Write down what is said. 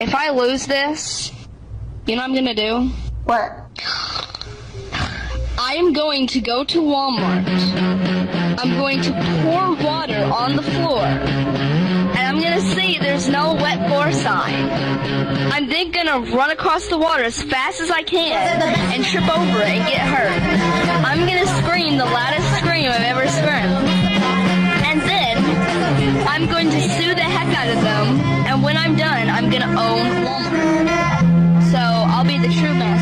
If I lose this, you know what I'm gonna do? What? I am going to go to Walmart. I'm going to pour water on the floor. And I'm gonna see there's no wet floor sign. I'm then gonna run across the water as fast as I can and trip over it and get hurt. I'm gonna scream the loudest scream I've ever screamed. And then I'm going to I'm done, I'm gonna own Walmart. So I'll be the true master.